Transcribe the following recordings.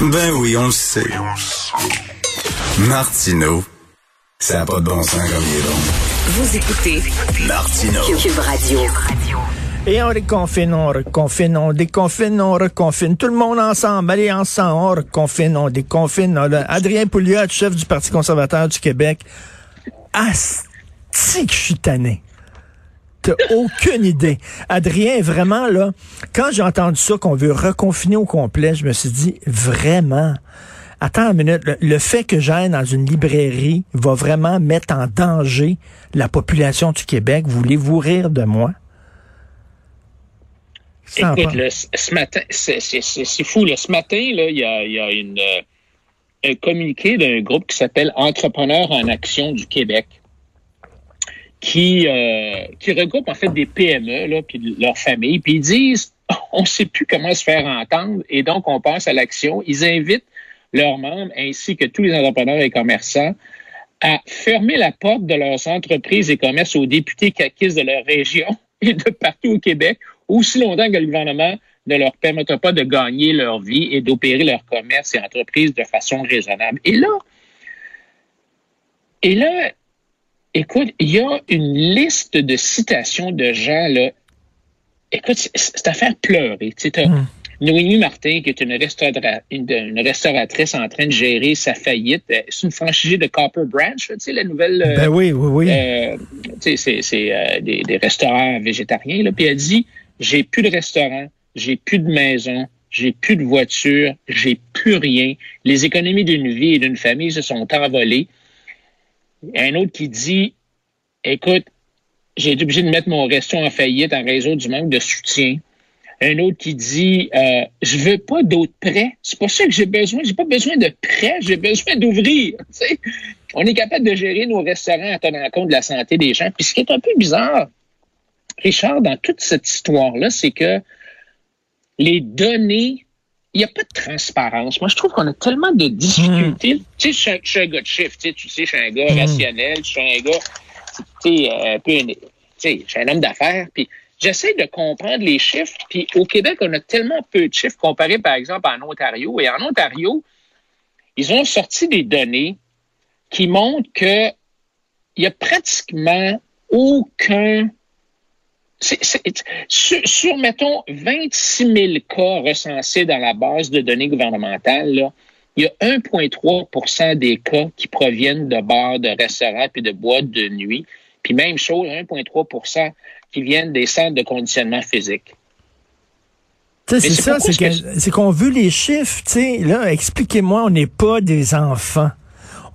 Ben oui, on le sait. Martineau, ça n'a pas de bon sens comme il est bon. Vous écoutez Martineau. Cube Radio. Et on reconfine, on reconfine, on déconfine, on reconfine. Tout le monde ensemble, allez ensemble, on reconfine, on déconfine. Adrien Pouliot, chef du Parti conservateur du Québec. Asti que je suis tanné. T'as aucune idée. Adrien, vraiment, là, quand j'ai entendu ça, qu'on veut reconfiner au complet, je me suis dit, vraiment, attends une minute, le, le fait que j'aille dans une librairie va vraiment mettre en danger la population du Québec. Voulez-vous rire de moi? Écoute, ce matin, c'est fou. Là. Ce matin, il y a, il y a une, euh, un communiqué d'un groupe qui s'appelle Entrepreneurs en action du Québec, qui, euh, qui regroupe en fait des PME, là, puis leurs familles, puis ils disent on ne sait plus comment se faire entendre, et donc on passe à l'action. Ils invitent leurs membres ainsi que tous les entrepreneurs et commerçants à fermer la porte de leurs entreprises et commerces aux députés caquistes de leur région et de partout au Québec, aussi longtemps que le gouvernement ne leur permettra pas de gagner leur vie et d'opérer leur commerce et entreprises de façon raisonnable. Et là, et là, écoute, il y a une liste de citations de gens, là. Écoute, c'est- à faire pleurer. Tu sais, t'as Mm. Noémie Martin, qui est une, restaura- une, une restauratrice en train de gérer sa faillite. Euh, C'est une franchisée de Copper Branch, tu sais, la nouvelle. euh, Ben oui, oui, oui. euh, tu sais, c'est c'est, euh, des, des restaurants végétariens. Là. Puis elle dit j'ai plus de restaurant, j'ai plus de maison, j'ai plus de voiture, j'ai plus rien. Les économies d'une vie et d'une famille se sont envolées. Un autre qui dit écoute, j'ai été obligé de mettre mon resto en faillite en raison du manque de soutien. Un autre qui dit euh, je veux pas d'autres prêts. C'est pas ça que j'ai besoin. J'ai pas besoin de prêts. J'ai besoin d'ouvrir. On est capable de gérer nos restaurants en tenant compte de la santé des gens. Puis ce qui est un peu bizarre, Richard, dans toute cette histoire-là, c'est que les données, il n'y a pas de transparence. Moi, je trouve qu'on a tellement de difficultés. Tu sais, je suis un- gars de chiffres. Tu sais, tu sais, je suis un gars rationnel. Je suis un gars, tu sais, euh, un peu, tu sais, je suis un homme d'affaires. Puis j'essaie de comprendre les chiffres. Puis au Québec, on a tellement peu de chiffres comparé, par exemple, en Ontario. Et en Ontario, ils ont sorti des données qui montrent que il y a pratiquement aucun c'est- c'est- sur, sur, mettons, 26 000 cas recensés dans la base de données gouvernementales, là, il y a 1,3% des cas qui proviennent de bars, de restaurants puis de boîtes de nuit. Puis même chose, 1,3% qui viennent des centres de conditionnement physique. C'est ça, c'est ce que- c'est qu'on veut les chiffres, tu sais. Là, expliquez-moi, on n'est pas des enfants.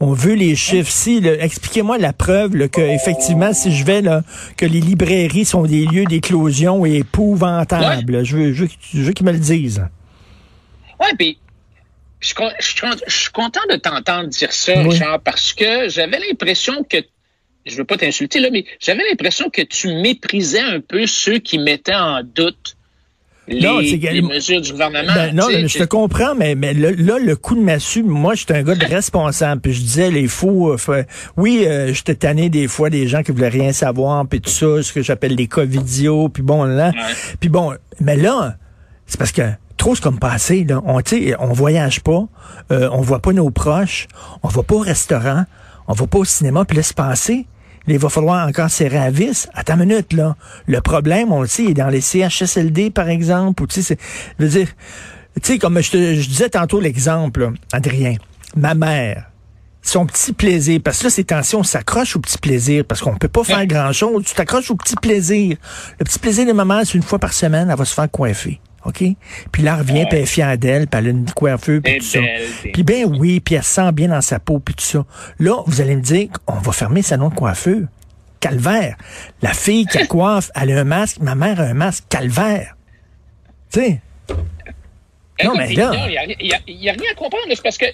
On veut les chiffres. Si, expliquez-moi la preuve là, que effectivement, si je vais là, que les librairies sont des lieux d'éclosion et épouvantables. Je veux, je veux, je veux qu'ils me le disent. Oui, puis je, suis je je content de t'entendre dire ça, Oui. Richard, parce que j'avais l'impression que, je veux pas t'insulter là, mais j'avais l'impression que tu méprisais un peu ceux qui mettaient en doute les, Non, les mesures du gouvernement. Ben, non, je te comprends, mais, mais là, là, le coup de massue, moi, j'étais un gars de responsable. Puis je disais, les faux, euh, oui, euh, j'étais tanné des fois des gens qui voulaient rien savoir, puis tout ça, ce que j'appelle les covidios, puis bon, là. Ouais. Puis bon, mais là, c'est parce que trop c'est comme passé, là. On, on voyage pas, euh, on voit pas nos proches, on va pas au restaurant, on va pas au cinéma, puis laisse passer. Il va falloir encore serrer à vis. Attends une minute, là. Le problème, on le sait, il est dans les CHSLD, par exemple, ou tu sais, c'est- je veux dire, tu sais, comme je te je disais tantôt l'exemple, Adrien, ma mère, son petit plaisir, parce que là, ces tensions, on s'accroche au petit plaisir, parce qu'on peut pas faire grand-chose, tu t'accroches au petit plaisir. Le petit plaisir de ma mère, c'est une fois par semaine, elle va se faire coiffer. OK? Puis là, elle revient, puis elle est fière d'elle, puis elle a une coiffeuse, puis tout ça. belle, puis- Puis ben oui, puis elle se sent bien dans sa peau, puis tout ça. Là, vous allez me dire qu'on va fermer le salon de coiffeur. Calvaire. La fille qui coiffe, elle a un masque, ma mère a un masque. Calvaire. Tu sais, Non, mais là- Il n'y a, il y a rien à comprendre. C'est parce que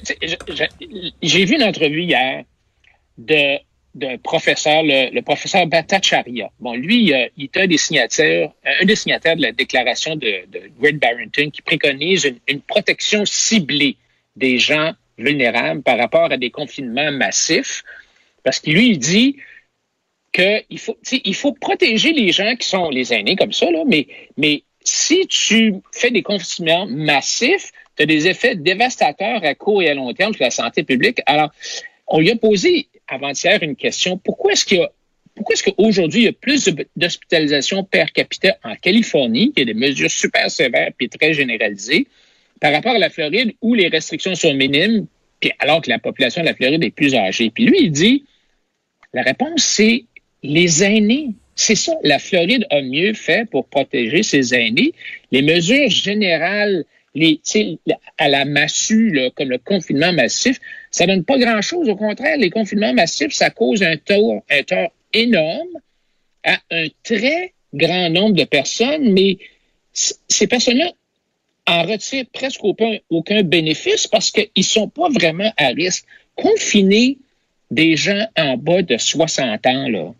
j'ai vu une entrevue hier de d'un professeur, le, le professeur Bhattacharya. Bon, lui, il, a- il est un des signataires, un des signataires de la déclaration de, de Great Barrington qui préconise une, une protection ciblée des gens vulnérables par rapport à des confinements massifs. Parce que lui, il dit qu'il faut, il faut protéger les gens qui sont les aînés comme ça, là, mais, mais si tu fais des confinements massifs, tu as des effets dévastateurs à court et à long terme sur la santé publique. Alors, on lui a posé avant-hier une question. Pourquoi est-ce qu'il y a pourquoi est-ce qu'aujourd'hui, il y a plus d'hospitalisation per capita en Californie, qui a des mesures super sévères et très généralisées, par rapport à la Floride où les restrictions sont minimes, puis alors que la population de la Floride est plus âgée? Puis lui, il dit, la réponse, c'est les aînés. C'est ça, la Floride a mieux fait pour protéger ses aînés. Les mesures générales, les, à la massue, comme le confinement massif, ça donne pas grand-chose. Au contraire, les confinements massifs, ça cause un tort, un tort énorme à un très grand nombre de personnes, mais ces personnes-là en retirent presque aucun, aucun bénéfice parce qu'ils ne sont pas vraiment à risque. Confiner des gens en bas de 60 ans, là,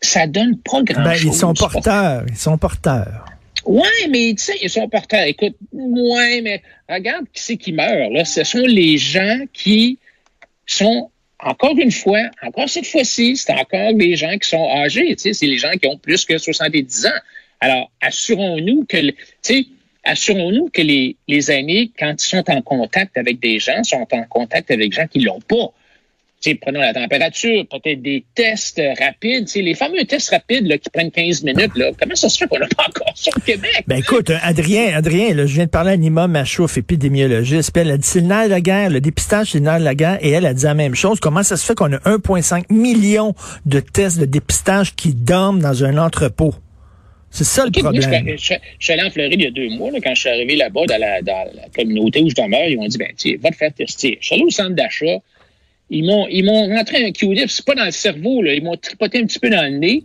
ça donne pas grand-chose. Ben, ils sont porteurs, ils sont porteurs. Oui, mais tu sais, ils sont porteurs. Écoute, ouais, mais regarde qui c'est qui meurt. Là. Ce sont les gens qui sont encore une fois, encore cette fois-ci, c'est encore des gens qui sont âgés. C'est les gens qui ont plus que 70 ans. Alors, assurons-nous que, assurons-nous que les, les aînés, quand ils sont en contact avec des gens, sont en contact avec des gens qui l'ont pas prenons la température, peut-être des tests rapides, les fameux tests rapides là, qui prennent 15 minutes. Là, comment ça se fait qu'on n'a pas encore ça au Québec? Ben écoute, Adrien, Adrien, là, je viens de parler à Nima Machouf, épidémiologiste, puis elle a dit c'est le nerf de la guerre, le dépistage c'est le nerf de la guerre, et elle a dit la même chose. Comment ça se fait qu'on a 1,5 million de tests de dépistage qui dorment dans un entrepôt? C'est ça le problème. Moi, je, suis allé en Floride il y a deux mois, là, quand je suis arrivé là-bas dans la, dans la communauté où je demeure, ils m'ont dit, ben, tiens, va te faire tester. Je suis allé au centre d'achat, ils m'ont, ils m'ont rentré un Q-tip, c'est pas dans le cerveau, là. Ils m'ont tripoté un petit peu dans le nez.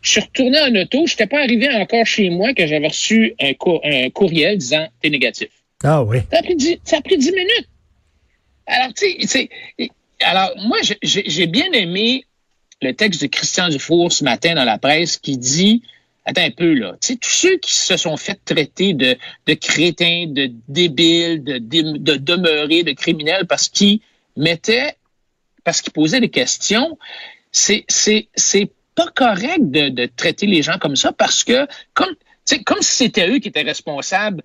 Je suis retourné en auto. Je n'étais pas arrivé encore chez moi que j'avais reçu un, un courriel disant t'es négatif. Ah oui. Ça a pris dix, ça a pris dix minutes. Alors, tu sais, alors, moi, j'ai bien aimé le texte de Christian Dufour ce matin dans la presse qui dit Attends un peu, là. Tu sais, tous ceux qui se sont fait traiter de, de crétins, de débiles, de, de, de demeurés, de criminels parce qu'ils mettaient parce qu'ils posaient des questions, c'est c'est pas correct de, de, traiter les gens comme ça parce que comme comme si c'était eux qui étaient responsables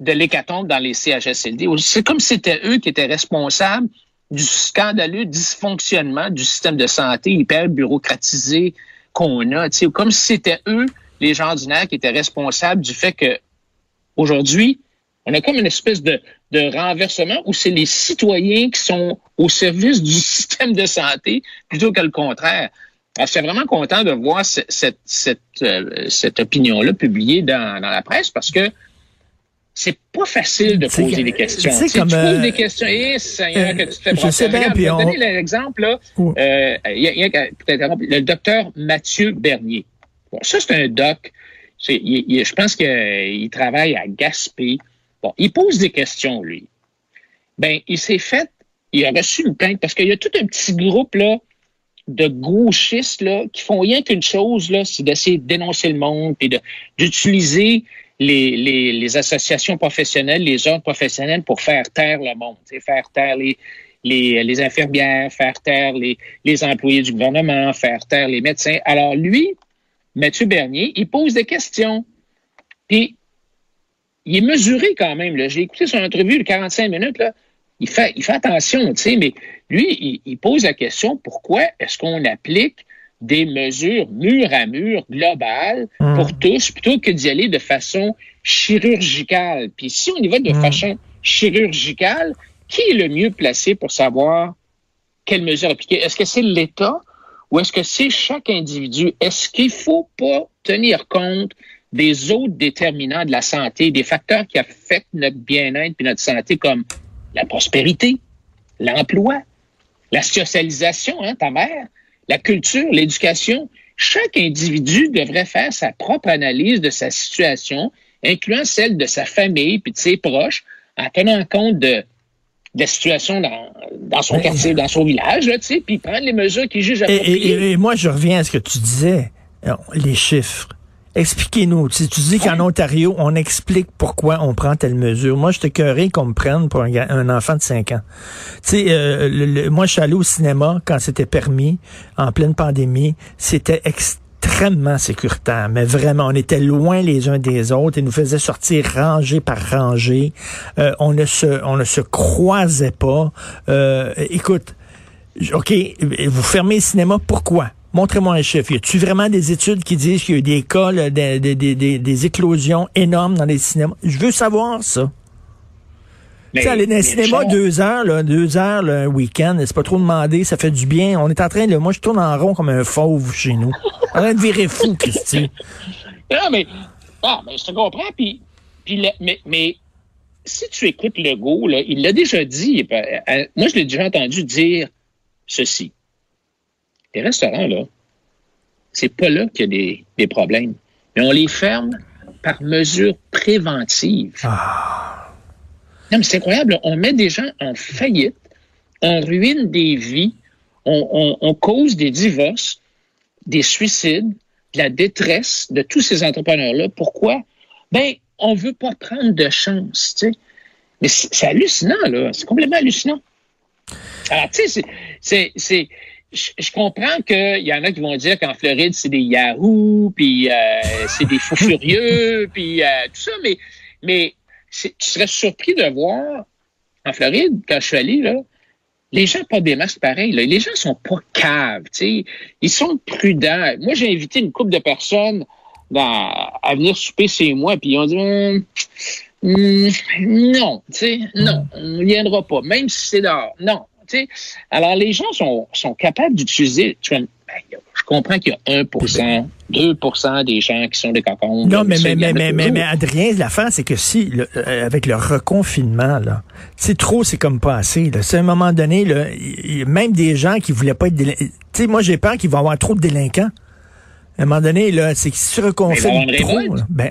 de l'hécatombe dans les CHSLD. C'est comme si c'était eux qui étaient responsables du scandaleux dysfonctionnement du système de santé hyper bureaucratisé qu'on a. Comme si c'était eux, les gens ordinaires, qui étaient responsables du fait que aujourd'hui, on a comme une espèce de, de renversement où c'est les citoyens qui sont au service du système de santé plutôt que le contraire. Alors, je suis vraiment content de voir cette, cette, cette, euh, cette opinion-là publiée dans, dans la presse parce que c'est pas facile de poser des questions. Tu, comme, tu poses des questions, et Seigneur, que tu te fais Je sais bien, puis on... donner l'exemple, là, euh, y a, y a, le docteur Mathieu Bernier. Bon, ça, c'est un doc. Il, il, je pense qu'il travaille à Gaspé. Il pose des questions, lui. Ben, il s'est fait, il a reçu une plainte parce qu'il y a tout un petit groupe, là, de gauchistes, là, qui font rien qu'une chose, c'est d'essayer de dénoncer le monde et d'utiliser les, associations professionnelles, les ordres professionnels pour faire taire le monde, faire taire les, infirmières, faire taire les, les employés du gouvernement, faire taire les médecins. Alors lui, Mathieu Bernier, il pose des questions. Puis il est mesuré quand même. J'ai écouté son entrevue de 45 minutes. Là. Il, fait, il fait attention, tu sais, mais lui, il, pose la question pourquoi est-ce qu'on applique des mesures mur à mur globales hmm. pour tous plutôt que d'y aller de façon chirurgicale? Puis si on y va de hmm. façon chirurgicale, qui est le mieux placé pour savoir quelles mesures appliquer? Est-ce que c'est l'État ou est-ce que c'est chaque individu? Est-ce qu'il faut pas tenir compte des autres déterminants de la santé, des facteurs qui affectent notre bien-être et notre santé comme la prospérité, l'emploi, la socialisation, hein, ta mère, la culture, l'éducation. Chaque individu devrait faire sa propre analyse de sa situation, incluant celle de sa famille puis de ses proches, en tenant compte de, la situation dans, dans son quartier, dans son village, là, puis prendre les mesures qu'il juge appropriées. et moi, je reviens à ce que tu disais, les chiffres. Expliquez-nous. Tu, tu dis qu'en Ontario, on explique pourquoi on prend telle mesure. Moi, je te curé qu'on me prenne pour un, enfant de 5 ans. Tu sais, euh, moi, je suis allé au cinéma quand c'était permis, en pleine pandémie. C'était extrêmement sécuritaire, mais vraiment, on était loin les uns des autres. Ils nous faisaient sortir rangée par rangée. Euh, on ne se, on ne se croisait pas. Euh, écoute, OK, vous fermez le cinéma, pourquoi? Montrez-moi un chiffre. Y a-tu vraiment des études qui disent qu'il y a eu des cas, là, des, des, des, des éclosions énormes dans les cinémas? Je veux savoir ça. Tu sais, aller dans le cinéma deux heures, là, deux heures, là, un week-end, c'est pas trop demandé, ça fait du bien. On est en train de, moi, je tourne en rond comme un fauve chez nous. en train de virer fou, Christy. Non, mais, ah, mais je te comprends, puis, puis mais, mais si tu écoutes Legault, là, il l'a déjà dit, euh, moi, je l'ai déjà entendu dire ceci. Les restaurants, là, c'est pas là qu'il y a des, des problèmes. Mais on les ferme par mesure préventive. Ah. Non, mais c'est incroyable. On met des gens en faillite, on ruine des vies, on, cause des divorces, des suicides, de la détresse de tous ces entrepreneurs-là. Pourquoi? Ben, on veut pas prendre de chance, tu sais. Mais c'est hallucinant, là. C'est complètement hallucinant. Alors, tu sais, c'est, je, comprends qu'il y en a qui vont dire qu'en Floride, c'est des Yahoo, puis euh, c'est des fous furieux, puis euh, tout ça, mais, mais tu serais surpris de voir en Floride, quand je suis allé, là, les gens pas des masques pareils. Là. Les gens sont pas caves. sais. Ils sont prudents. Moi, j'ai invité une couple de personnes à venir souper chez moi, puis ils ont dit hum, hum, non, sais, non, on ne viendra pas, même si c'est dehors. Non. Sais. Alors, les gens sont, sont capables d'utiliser. Ben, je comprends qu'il y a 1% 2% des gens qui sont des cocons. Non, mais, mais, mais, mais, mais, mais, Adrien, l'affaire, c'est que si, euh, avec le reconfinement, là, c'est trop, c'est comme pas assez. C'est à un moment donné, là, y, a même des gens qui voulaient pas être délinquants. Tu sais, moi, j'ai peur qu'il va y avoir trop de délinquants. À un moment donné, là, c'est qu'ils se reconfinent trop. ben,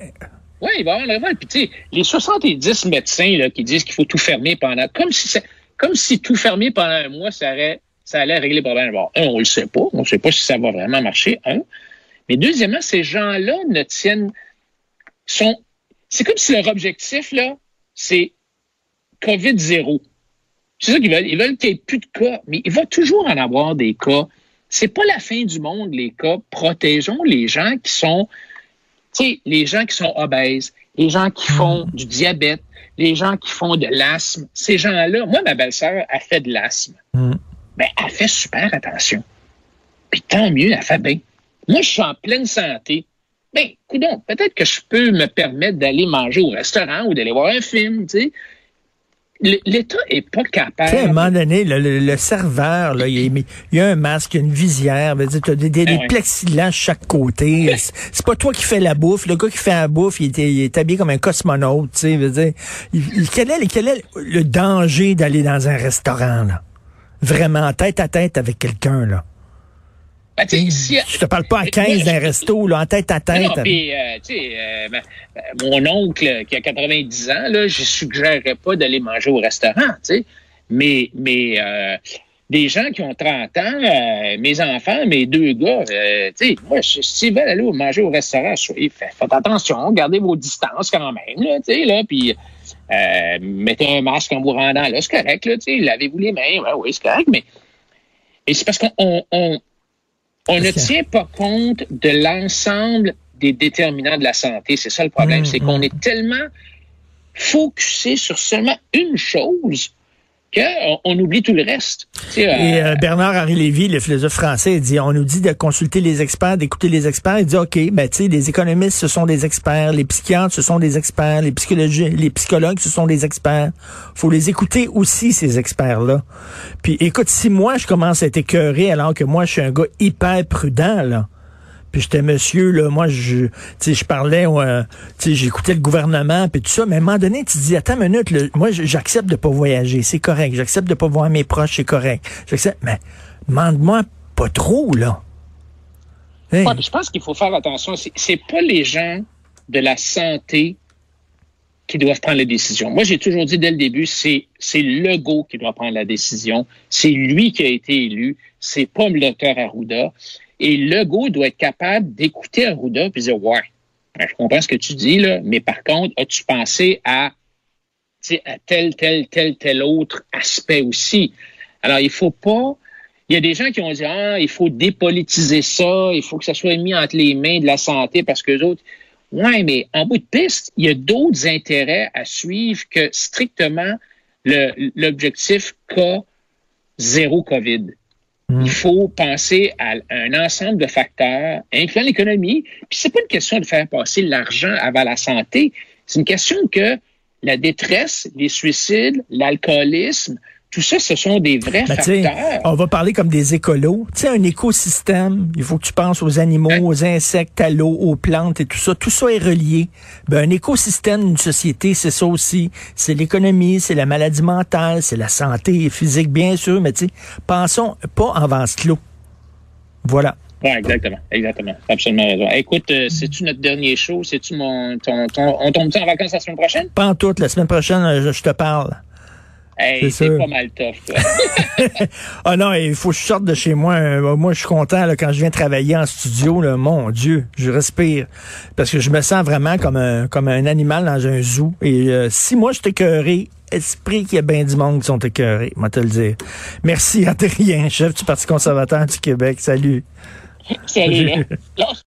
oui, il va y avoir une révolte. Puis, tu sais, les 70 médecins là, qui disent qu'il faut tout fermer pendant... Comme si, comme si tout fermer pendant un mois, ça, aurait, ça allait régler le problème. Bon, un, on le sait pas. On ne sait pas si ça va vraiment marcher, un. Mais deuxièmement, ces gens-là ne tiennent. sont. C'est comme si leur objectif, là, c'est COVID-0. C'est ça qu'ils veulent. Ils veulent qu'il n'y ait plus de cas, mais il va toujours en avoir des cas. C'est pas la fin du monde, les cas. Protégeons les gens qui sont, tu sais, les gens qui sont obèses, les gens qui font du diabète, les gens qui font de l'asthme. Ces gens-là, moi, ma belle-sœur a fait de l'asthme. Mm. Ben, elle fait super attention. Puis tant mieux, elle fait bien. Moi, je suis en pleine santé. Ben, coudons, peut-être que je peux me permettre d'aller manger au restaurant ou d'aller voir un film, tu sais. L'État est pas capable. à un moment donné, le, serveur, là, il, y a un masque, une visière, tu as des, des, ben plexiglas chaque côté. C'est pas toi qui fais la bouffe. Le gars qui fait la bouffe, il est, habillé comme un cosmonaute. Tu sais, dire, quel, est, quel est le danger d'aller dans un restaurant, là? Vraiment, tête à tête avec quelqu'un, là? Ben, je te parle pas à 15 d'un resto, là, en tête à tête. Non, puis, euh, euh, ben, ben, mon oncle qui a 90 ans, là, je suggérerais pas d'aller manger au restaurant, tu sais. Mais, mais euh, des gens qui ont 30 ans, mes enfants, mes deux gars, tu sais, moi, s'ils veulent aller manger au restaurant, soyez, faites, attention, gardez vos distances quand même, là, tu sais, là, puis mettez un masque en vous rendant là, c'est correct, là, tu sais, lavez-vous les mains, ouais, oui, c'est correct, mais, mais c'est parce qu'on on, on ne tient pas compte de l'ensemble des déterminants de la santé. C'est ça le problème. Mm, c'est qu'on mm. est tellement focusé sur seulement une chose qu'on oublie tout le reste. Et euh, Bernard-Henri Lévy, le philosophe français, dit, on nous dit de consulter les experts, d'écouter les experts. Il dit, OK, ben, tu sais, les économistes, ce sont des experts, les psychiatres, ce sont des experts, les, les psychologues, ce sont des experts. faut les écouter aussi, ces experts-là. Puis, écoute, si moi, je commence à être écœuré alors que moi, je suis un gars hyper prudent, là, puis j'étais monsieur, là, moi, je, je parlais, euh, j'écoutais le gouvernement, puis tout ça. Mais à un moment donné, tu dis, attends une minute, moi, j'accepte de pas voyager, c'est correct. J'accepte de pas voir mes proches, c'est correct. J'accepte, mais demande-moi pas trop, là. je pense qu'il faut faire attention. C'est pas les gens de la santé qui doivent prendre les décisions. Moi, j'ai toujours dit dès le début, c'est c'est Legault qui doit prendre la décision. C'est lui qui a été élu. C'est pas le docteur Arruda. Et Legault doit être capable d'écouter Arruda et dire Ouais, ben, je comprends ce que tu dis, là, mais par contre, as-tu pensé à, tel, tel, tel, tel autre aspect aussi? Alors, il faut pas Il y a des gens qui ont dit, ah, il faut dépolitiser ça, il faut que ça soit mis entre les mains de la santé parce que les autres, ouais, mais en bout de piste, il y a d'autres intérêts à suivre que strictement l'objectif cas zéro COVID. Mm. Il faut penser à un ensemble de facteurs, incluant l'économie. Puis c'est pas une question de faire passer l'argent avant la santé. C'est une question que la détresse, les suicides, l'alcoolisme, tout ça, ce sont des vrais ben, facteurs. On va parler comme des écolos. Tu sais, un écosystème, il faut que tu penses aux animaux, hein? aux insectes, à l'eau, aux plantes et tout ça. Tout ça est relié. Ben, un écosystème d'une société, c'est ça aussi. C'est l'économie, c'est la maladie mentale, c'est la santé physique, bien sûr, mais tu sais, pensons pas en vase clos. Voilà. Oui, exactement, exactement. Absolument raison. écoute, euh, c'est-tu notre dernier show? C'est-tu mon ton, ton, on tombe-tu en vacances la semaine prochaine? Pas en toute. La semaine prochaine, je te parle c'est pas mal tough, ah non, il faut que je sorte de chez moi. Euh, moi, je suis content là, quand je viens travailler en studio. Là, mon Dieu, je respire. Parce que je me sens vraiment comme un, comme un animal dans un zoo. Et euh, si moi, je t'écœuré, esprit qu'il y a bien du monde qui sont écœurés, moi te le dire. Merci, Adrien, chef du Parti conservateur du Québec. Salut. Salut.